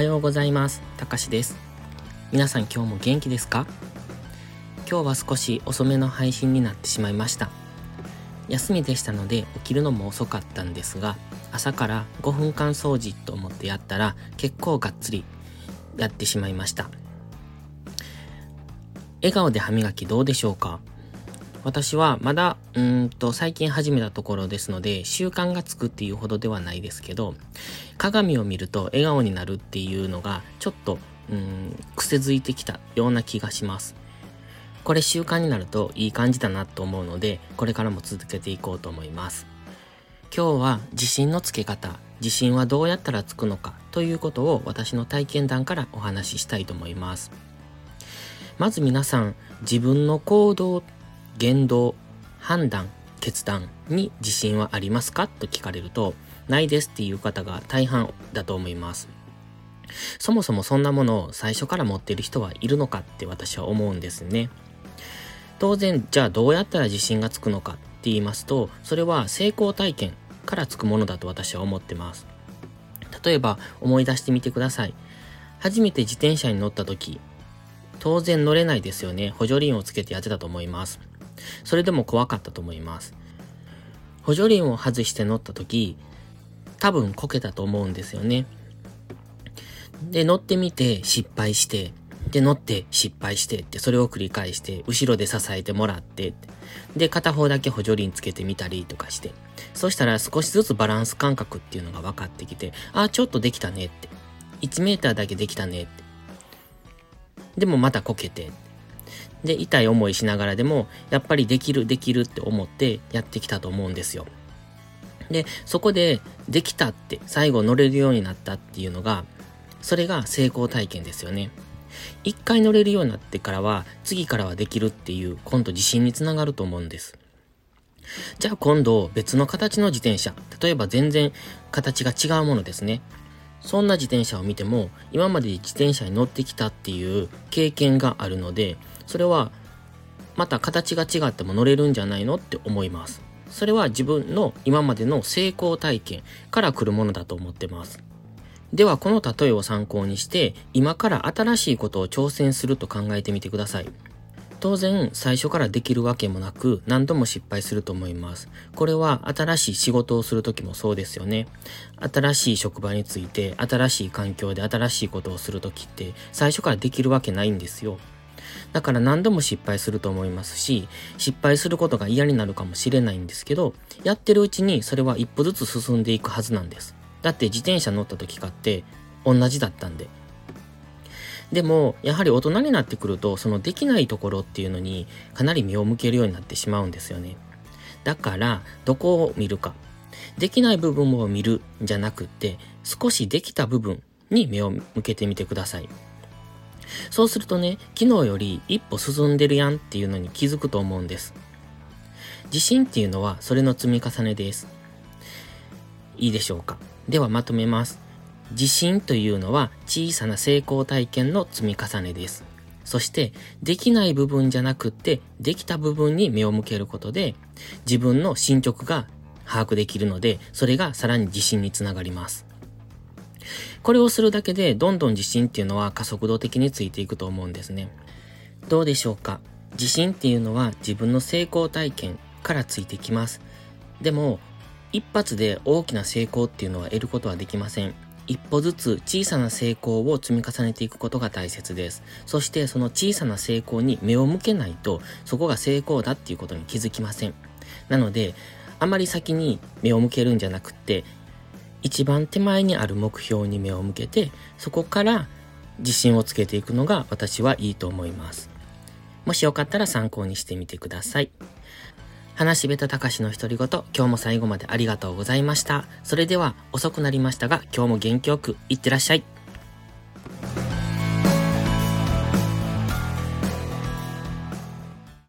はようございます。たかしです。皆さん今日も元気ですか？今日は少し遅めの配信になってしまいました。休みでしたので起きるのも遅かったんですが、朝から5分間掃除と思ってやったら結構がっつりやってしまいました。笑顔で歯磨きどうでしょうか？私はまだ、うんと、最近始めたところですので、習慣がつくっていうほどではないですけど、鏡を見ると笑顔になるっていうのが、ちょっと、うん、癖づいてきたような気がします。これ習慣になるといい感じだなと思うので、これからも続けていこうと思います。今日は自信のつけ方、自信はどうやったらつくのかということを私の体験談からお話ししたいと思います。まず皆さん、自分の行動言動、判断、決断に自信はありますか？と聞かれると、ないですっていう方が大半だと思います。そもそもそんなものを最初から持っている人はいるのかって私は思うんですね。当然、じゃあどうやったら自信がつくのかって言いますと、それは成功体験からつくものだと私は思ってます。例えば思い出してみてください。初めて自転車に乗った時、当然乗れないですよね。補助輪をつけてやってたと思います。それでも怖かったと思います。補助輪を外して乗った時、多分こけたと思うんですよね。で、乗ってみて失敗して、で、乗って失敗してって、それを繰り返して、後ろで支えてもらって、で、片方だけ補助輪つけてみたりとかして、そしたら少しずつバランス感覚っていうのが分かってきて、あ、ちょっとできたねって。1メーターだけできたねって。でもまたこけて。で、痛い思いしながらでも、やっぱりできる、できるって思ってやってきたと思うんですよ。で、そこで、できたって、最後乗れるようになったっていうのが、それが成功体験ですよね。一回乗れるようになってからは、次からはできるっていう、今度自信につながると思うんです。じゃあ今度別の形の自転車、例えば全然形が違うものですね。そんな自転車を見ても、今まで自転車に乗ってきたっていう経験があるので、それはまた形が違っても乗れるんじゃないのって思います。それは自分の今までの成功体験から来るものだと思ってます。ではこの例えを参考にして今から新しいことを挑戦すると考えてみてください。当然最初からできるわけもなく何度も失敗すると思います。これは新しい仕事をするときもそうですよね。新しい職場について新しい環境で新しいことをするときって最初からできるわけないんですよ。だから何度も失敗すると思いますし、失敗することが嫌になるかもしれないんですけど、やってるうちにそれは一歩ずつ進んでいくはずなんです。だって自転車乗った時かって同じだったんで。でも、やはり大人になってくると、そのできないところっていうのにかなり目を向けるようになってしまうんですよね。だから、どこを見るか。できない部分を見るんじゃなくって、少しできた部分に目を向けてみてください。そうするとね、昨日より一歩進んでるやんっていうのに気づくと思うんです。自信っていうのはそれの積み重ねです。いいでしょうか？ではまとめます。自信というのは小さな成功体験の積み重ねです。そして、できない部分じゃなくって、できた部分に目を向けることで、自分の進捗が把握できるので、それがさらに自信につながります。これをするだけでどんどん自信っていうのは加速度的についていくと思うんですね。どうでしょうか？自信っていうのは自分の成功体験からついてきます。でも、一発で大きな成功っていうのは得ることはできません。一歩ずつ小さな成功を積み重ねていくことが大切です。そしてその小さな成功に目を向けないと、そこが成功だっていうことに気づきません。なので、あまり先に目を向けるんじゃなくって、一番手前にある目標に目を向けて、そこから自信をつけていくのが私はいいと思います。もしよかったら参考にしてみてください。話しべたたかしの独り言、今日も最後までありがとうございました。それでは遅くなりましたが、今日も元気よくいってらっしゃい。